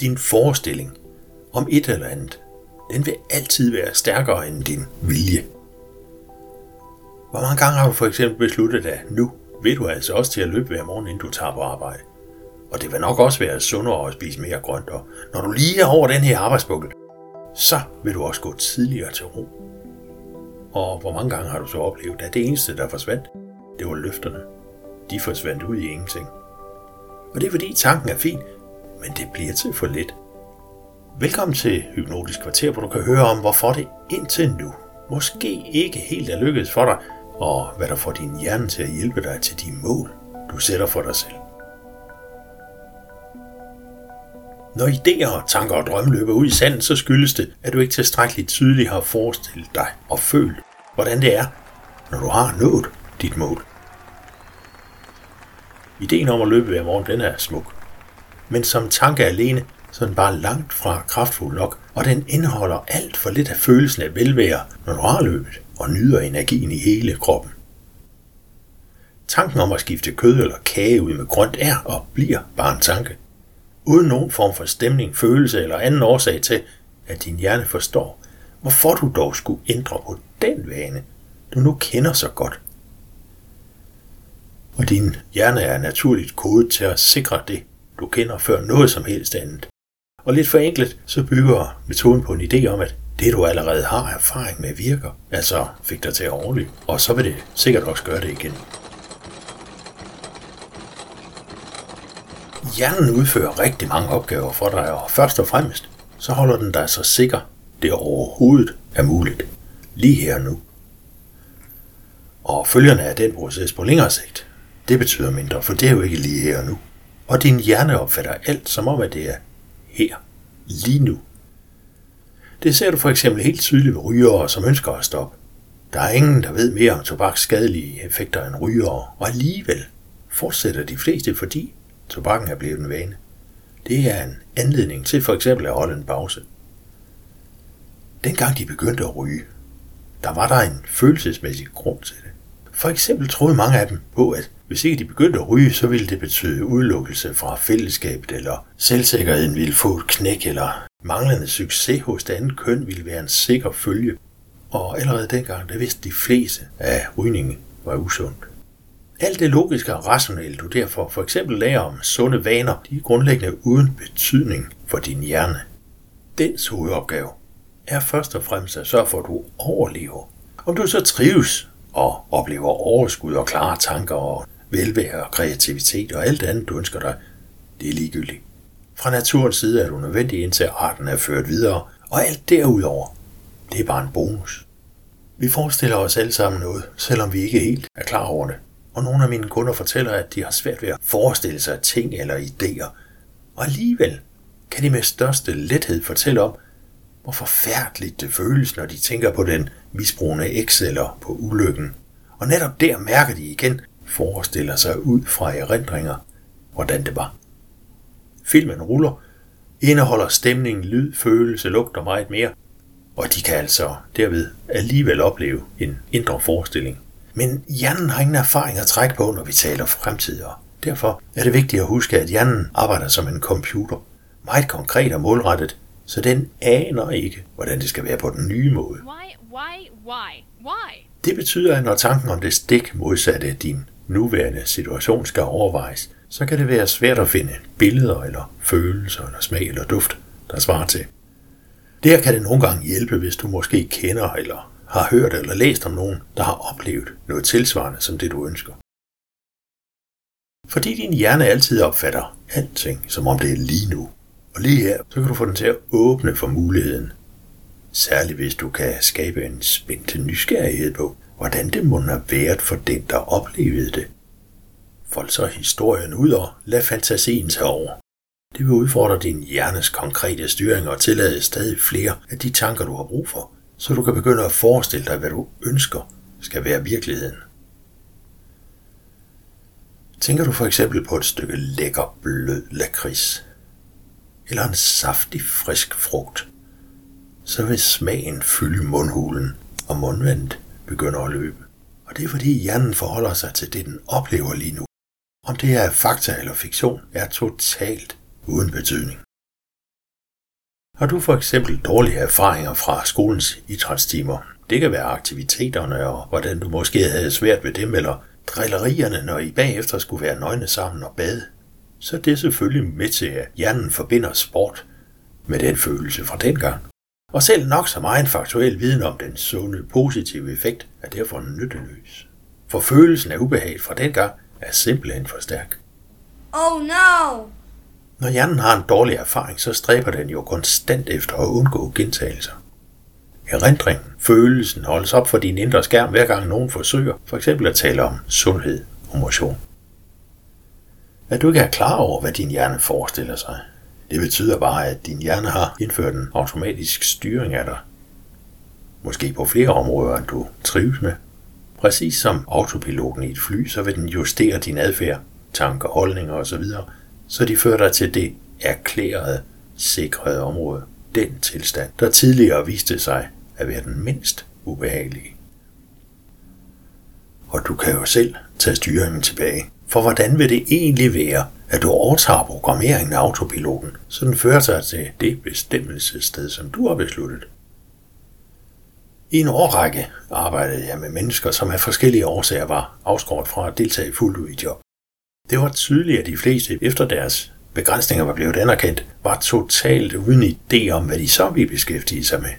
Din forestilling om et eller andet, den vil altid være stærkere end din vilje. Hvor mange gange har du for eksempel besluttet, at nu vil du altså også til at løbe hver morgen, inden du tager på arbejde? Og det vil nok også være sundere at spise mere grønt, og når du lige er over den her arbejdsbukkel, så vil du også gå tidligere til ro. Og hvor mange gange har du så oplevet, at det eneste, der forsvandt, det var løfterne. De forsvandt ud i ingenting. Og det er fordi tanken er fin, men det bliver til for lidt. Velkommen til Hypnotisk Kvarter, hvor du kan høre om, hvorfor det indtil nu måske ikke helt er lykkedes for dig, og hvad der får din hjerne til at hjælpe dig til de mål, du sætter for dig selv. Når idéer, tanker og drømme løber ud i sanden, så skyldes det, at du ikke tilstrækkeligt tydeligt har forestillet dig og følt, hvordan det er, når du har nået dit mål. Ideen om at løbe hver morgen, den er smuk. Men som tanke alene, så er den bare langt fra kraftfuld nok, og den indeholder alt for lidt af følelsen af velvære, når du har løbet og nyder energien i hele kroppen. Tanken om at skifte kød eller kage ud med grønt er og bliver bare en tanke. Uden nogen form for stemning, følelse eller anden årsag til, at din hjerne forstår, hvorfor du dog skulle ændre på den vane, du nu kender så godt. Og din hjerne er naturligt kodet til at sikre det, du kender før noget som helst andet. Og lidt forenklet, så bygger metoden på en idé om, at det du allerede har erfaring med virker, altså fik dig til at overleve, og så vil det sikkert også gøre det igen. Hjernen udfører rigtig mange opgaver for dig, og først og fremmest, så holder den dig så sikker, det overhovedet er muligt. Lige her nu. Og følgerne af den proces på længere sigt, det betyder mindre, for det er jo ikke lige her nu. Og din hjerne opfatter alt som om, at det er her, lige nu. Det ser du for eksempel helt tydeligt ved rygere, som ønsker at stoppe. Der er ingen, der ved mere om tobaks skadelige effekter end rygere, og alligevel fortsætter de fleste, fordi tobakken er blevet en vane. Det er en anledning til for eksempel at holde en pause. Dengang de begyndte at ryge, der var der en følelsesmæssig grund til det. For eksempel troede mange af dem på, at hvis ikke de begyndte at ryge, så ville det betyde udelukkelse fra fællesskabet, eller selvsikkerheden ville få et knæk, eller manglende succes hos det andet køn ville være en sikker følge. Og allerede dengang, der vidste de fleste, at rygningen var usundt. Alt det logiske og rationelle, du derfor for eksempel lærer om sunde vaner, de er grundlæggende uden betydning for din hjerne. Dens hovedopgave er først og fremmest at sørge for, at du overlever. Om du så trives og oplever overskud og klare tanker og velvære og kreativitet og alt andet, du ønsker dig, det er ligegyldigt. Fra naturens side er du nødvendig indtil arten er ført videre, og alt derudover, det er bare en bonus. Vi forestiller os alle sammen noget, selvom vi ikke helt er klar over det. Og nogle af mine kunder fortæller, at de har svært ved at forestille sig ting eller idéer. Og alligevel kan de med største lethed fortælle om, hvor forfærdeligt det føles, når de tænker på den misbrugende eks eller på ulykken. Og netop der mærker de igen, forestiller sig ud fra erindringer, hvordan det var. Filmen ruller, indeholder stemning, lyd, følelse, lugt og meget mere, og de kan altså derved alligevel opleve en indre forestilling. Men hjernen har ingen erfaring at trække på, når vi taler fremtid, og derfor er det vigtigt at huske, at hjernen arbejder som en computer, meget konkret og målrettet, så den aner ikke, hvordan det skal være på den nye måde. Why, why, why, why? Det betyder, at når tanken om det stik modsatte af din nuværende situation skal overvejes, så kan det være svært at finde billeder eller følelser eller smag eller duft, der svarer til. Der kan det nogle gange hjælpe, hvis du måske kender eller har hørt eller læst om nogen, der har oplevet noget tilsvarende som det, du ønsker. Fordi din hjerne altid opfatter alting, som om det er lige nu. Og lige her, så kan du få den til at åbne for muligheden. Særligt hvis du kan skabe en spændt nysgerrighed på, hvordan det må have været for den, der oplevede det. Fold så historien ud og lad fantasien tage over. Det vil udfordre din hjernes konkrete styring og tillade stadig flere af de tanker, du har brug for, så du kan begynde at forestille dig, hvad du ønsker skal være virkeligheden. Tænker du for eksempel på et stykke lækker blød lakrids, eller en saftig frisk frugt, så vil smagen fylde mundhulen, og mundvandet begynder at løbe. Og det er fordi hjernen forholder sig til det, den oplever lige nu. Om det er fakta eller fiktion, er totalt uden betydning. Har du for eksempel dårlige erfaringer fra skolens idrætstimer? Det kan være aktiviteterne og hvordan du måske havde svært ved dem, eller drillerierne, når I bagefter skulle være nøgne sammen og bade. Så det er selvfølgelig med til, at hjernen forbinder sport med den følelse fra dengang. Og selv nok så meget faktuel viden om den sunde, positive effekt er derfor nytteløs. For følelsen af ubehag fra dengang er simpelthen for stærk. Oh no! Når hjernen har en dårlig erfaring, så stræber den jo konstant efter at undgå gentagelser. Erindringen, følelsen holdes op for din indre skærm, hver gang nogen forsøger for eksempel at tale om sundhed og motion. At du ikke er klar over, hvad din hjerne forestiller sig, det betyder bare, at din hjerne har indført en automatisk styring af dig. Måske på flere områder, end du trives med. Præcis som autopiloten i et fly, så vil den justere din adfærd, tanker, holdninger osv., så de fører dig til det erklærede, sikrede område. Den tilstand, der tidligere viste sig at være den mindst ubehagelige. Og du kan jo selv tage styringen tilbage. For hvordan vil det egentlig være, at du overtager programmeringen af autopiloten, så den fører sig til det bestemmelsessted, som du har besluttet? I en årrække arbejdede jeg med mennesker, som af forskellige årsager var afskåret fra at deltage fuldt ud i job. Det var tydeligt, at de fleste efter deres begrænsninger var blevet anerkendt, var totalt uden idé om, hvad de så ville beskæftige sig med.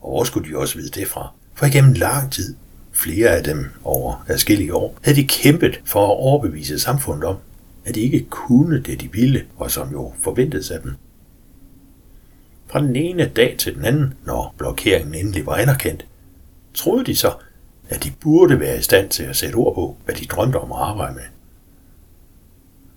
Og hvor skulle de også vide det fra? For igennem lang tid, flere af dem over adskillige år, havde de kæmpet for at overbevise samfundet om, at de ikke kunne det, de ville, og som jo forventedes af dem. Fra den ene dag til den anden, når blokeringen endelig var anerkendt, troede de så, at de burde være i stand til at sætte ord på, hvad de drømte om at arbejde med.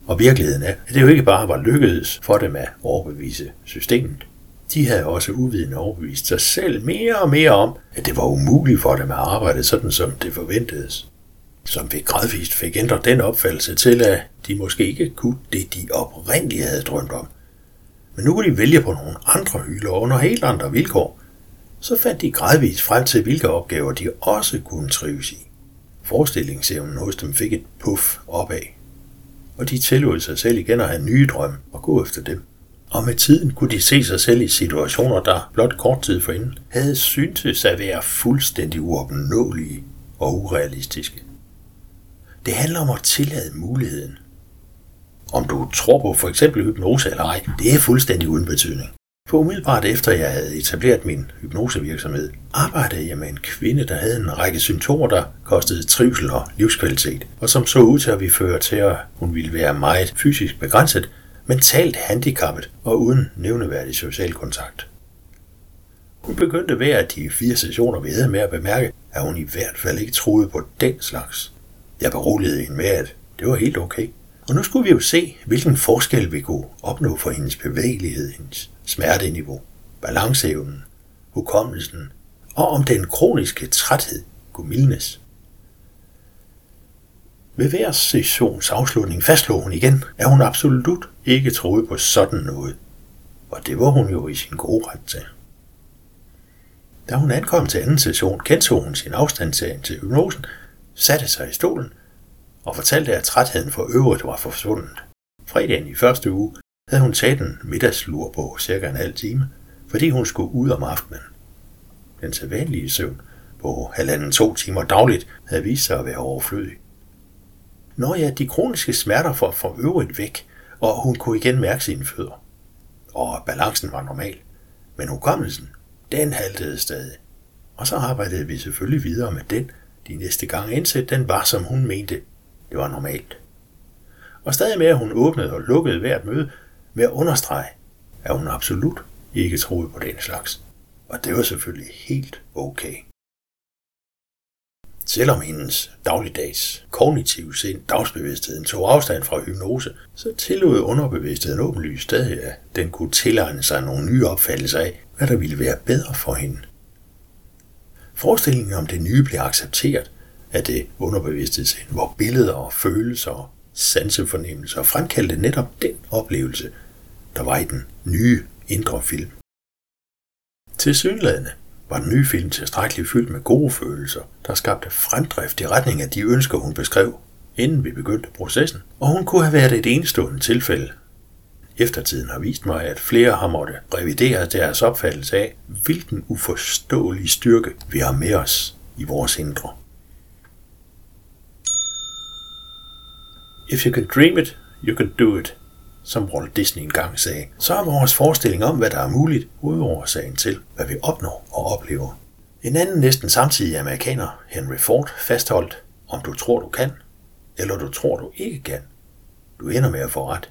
Og virkeligheden er, at det jo ikke bare var lykkedes for dem at overbevise systemet. De havde også uvidende overbevist sig selv mere og mere om, at det var umuligt for dem at arbejde sådan, som det forventedes. Som ved gradvist fik ændret den opfattelse til, at de måske ikke kunne det, de oprindeligt havde drømt om. Men nu kunne de vælge på nogle andre hylder under helt andre vilkår. Så fandt de gradvist frem til, hvilke opgaver de også kunne trives i. Forestillingsevnen hos dem fik et puff opad og de tillod sig selv igen at have nye drømme og gå efter dem. Og med tiden kunne de se sig selv i situationer, der blot kort tid forinden havde syntes at være fuldstændig uopnåelige og urealistiske. Det handler om at tillade muligheden. Om du tror på for eksempel hypnose eller ej, det er fuldstændig uden betydning. For umiddelbart efter jeg havde etableret min hypnosevirksomhed, arbejdede jeg med en kvinde, der havde en række symptomer, der kostede trivsel og livskvalitet, og som så ud til at vi føre til, at hun ville være meget fysisk begrænset, mentalt handicappet og uden nævneværdig social kontakt. Hun begyndte hver af de fire sessioner, vi havde med at bemærke, at hun i hvert fald ikke troede på den slags. Jeg beroligede hende med, at det var helt okay. Og nu skulle vi jo se, hvilken forskel vi kunne opnå for hendes bevægelighed, hendes smerteniveau, balanceevnen, hukommelsen og om den kroniske træthed kunne mildnes. Ved hver sessions afslutning fastslog hun igen, at hun absolut ikke troede på sådan noget. Og det var hun jo i sin gode ret til. Da hun ankom til anden session, kendte hun sin afstandsagen til hypnosen, satte sig i stolen og fortalte, at trætheden for øvrigt var forsvundet. Fredagen i første uge havde hun taget en middagslur på cirka en halv time, fordi hun skulle ud om aftenen. Den sædvanlige søvn på halvanden to timer dagligt havde vist sig at være overflødig. Når ja, de kroniske smerter for, for øvrigt væk, og hun kunne igen mærke sine fødder. Og balancen var normal. Men hukommelsen, den haltede stadig. Og så arbejdede vi selvfølgelig videre med den, de næste gange indtil den var, som hun mente, det var normalt. Og stadig med, at hun åbnede og lukkede hvert møde, med at understrege, at hun absolut ikke troede på den slags. Og det var selvfølgelig helt okay. Selvom hendes dagligdags kognitive sind, dagsbevidstheden, tog afstand fra hypnose, så tillod underbevidstheden åbenlyst stadig, at den kunne tilegne sig nogle nye opfattelser af, hvad der ville være bedre for hende. Forestillingen om det nye blev accepteret af det underbevidste sind, hvor billeder og følelser og sansefornemmelser fremkaldte netop den oplevelse, der var i den nye indre film. Til synlædende var den nye film tilstrækkeligt fyldt med gode følelser, der skabte fremdrift i retning af de ønsker, hun beskrev, inden vi begyndte processen, og hun kunne have været et enestående tilfælde. Eftertiden har vist mig, at flere har måttet revidere deres opfattelse af, hvilken uforståelig styrke vi har med os i vores indre. If you can dream it, you can do it, som Walt Disney engang sagde, så er vores forestilling om, hvad der er muligt, hovedårsagen til, hvad vi opnår og oplever. En anden næsten samtidig amerikaner, Henry Ford, fastholdt, om du tror du kan, eller du tror du ikke kan, du ender med at få ret.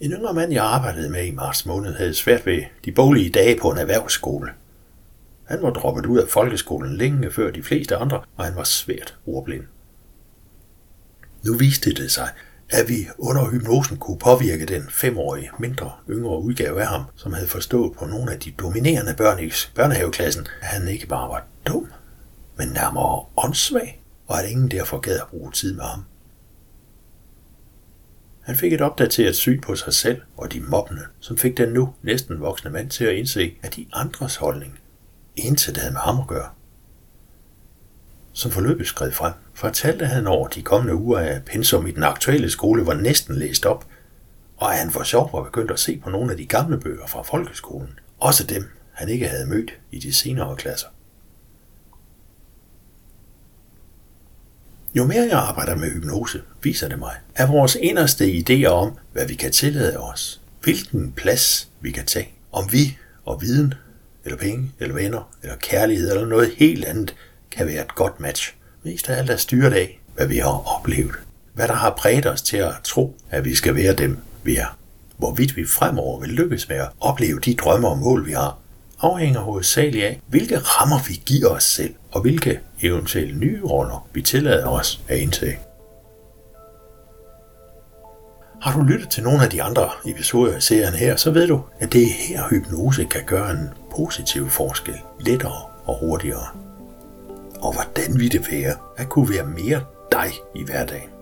En yngre mand, jeg arbejdede med i marts måned, havde svært ved de boglige dage på en erhvervsskole. Han var droppet ud af folkeskolen længe før de fleste andre, og han var svært ordblind. Nu viste det sig, at vi under hypnosen kunne påvirke den femårige, mindre yngre udgave af ham, som havde forstået på nogle af de dominerende børn i børnehaveklassen, at han ikke bare var dum, men nærmere åndssvag, og at ingen derfor gad at bruge tid med ham. Han fik et opdateret syn på sig selv og de mobbende, som fik den nu næsten voksne mand til at indse, at de andres holdning intet havde med ham at gøre. Som forløbet skred frem, fortalte han over de kommende uger af pensum i den aktuelle skole var næsten læst op, og at han for sjov var begyndt at se på nogle af de gamle bøger fra folkeskolen, også dem, han ikke havde mødt i de senere klasser. Jo mere jeg arbejder med hypnose, viser det mig, at vores inderste idéer om, hvad vi kan tillade os, hvilken plads vi kan tage, om vi og viden, eller penge, eller venner, eller kærlighed, eller noget helt andet, kan være et godt match. Mest af alt er styret af, hvad vi har oplevet. Hvad der har præget os til at tro, at vi skal være dem, vi er. Hvorvidt vi fremover vil lykkes med at opleve de drømme og mål, vi har, afhænger hovedsageligt af, hvilke rammer vi giver os selv, og hvilke eventuelle nye roller vi tillader os at indtage. Har du lyttet til nogle af de andre episoder i serien her, så ved du, at det er her hypnose kan gøre en positiv forskel, lettere og hurtigere. Og hvordan vi det være at kunne være mere dig i hverdagen?